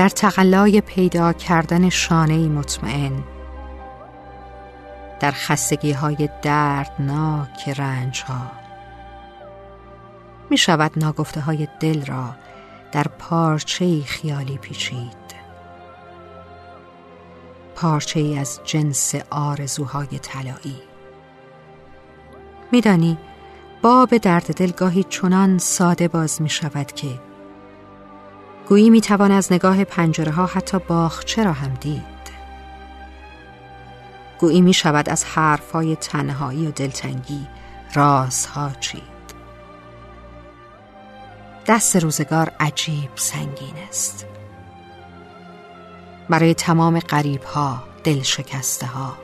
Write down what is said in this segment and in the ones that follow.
در تقلای پیدا کردن شانه مطمئن. در خستگی های دردناک رنج ها می شود ناگفته های دل را در پارچه خیالی پیچید. پارچه از جنس آرزوهای طلایی. میدانی باب درد دلگاهی چنان ساده باز می شود که گویی می توان از نگاه پنجره ها حتی باخچه را هم دید. گویی می شود از حرفهای تنهایی و دلتنگی رازها چید. دست روزگار عجیب سنگین است. برای تمام قریب ها دل شکسته ها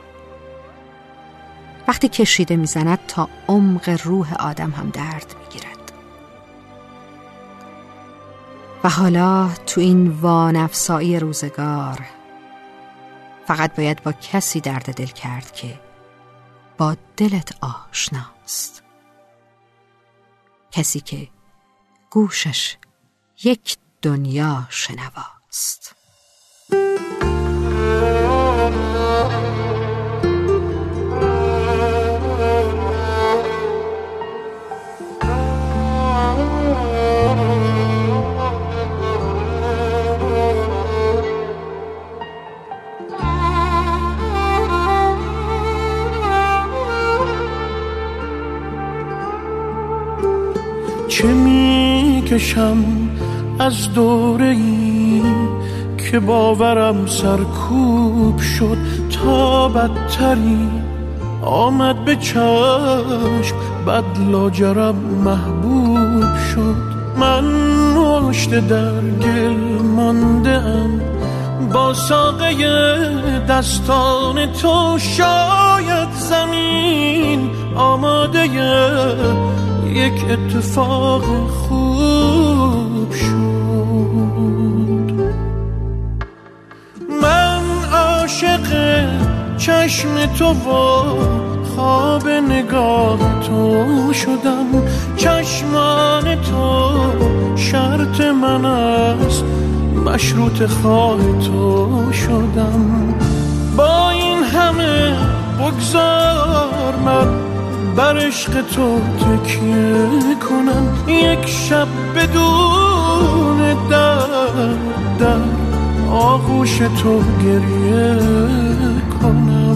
وقتی کشیده می‌زند تا عمق روح آدم هم درد می‌گیرد. و حالا تو این وانفسایی روزگار فقط باید با کسی درد دل کرد که با دلت آشناست. کسی که گوشش یک دنیا شنواست. چه می‌کشم از دوره ای که باورم سرکوب شد تا بدتری؟ آمد به چشم بد لاجرم محبوب شد. من مشت در گل مانده با ساقه دستان تو شاید زمین آماده یک اتفاق خوب شد. من عاشق چشم تو و خواب نگاه تو شدم. چشمان تو شرط من است. مشروط خواه تو شدم. با این همه بگذار من بر عشق تو تکیه کنم. یک شب بدون در در آغوش تو گریه کنم.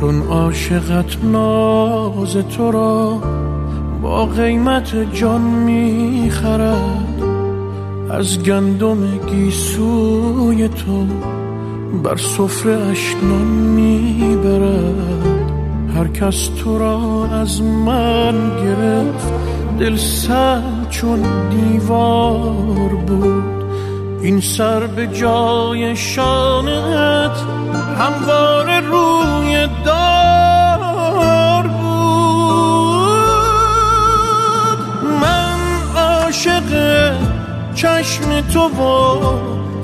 چون عاشقت ناز تو را با قیمت جان می‌خرد. از گندم گیسوی تو بر سفره اشنان می‌برد. هر کس تو را از من گرفت دل سر چون دیوار بود. این سر به جای شانت هموار روی دار بود. من عاشق چشم تو و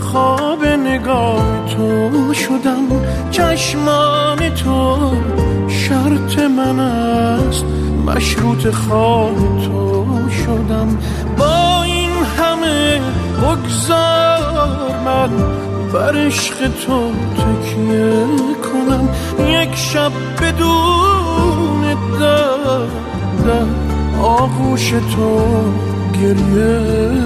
خواب نگاه تو شدم. چشمان تو شرط من است. مشروط خواب تو شدم. با این همه بگذار من بر عشق تو تکیه کنم. یک شب بدون در در آغوش تو گریه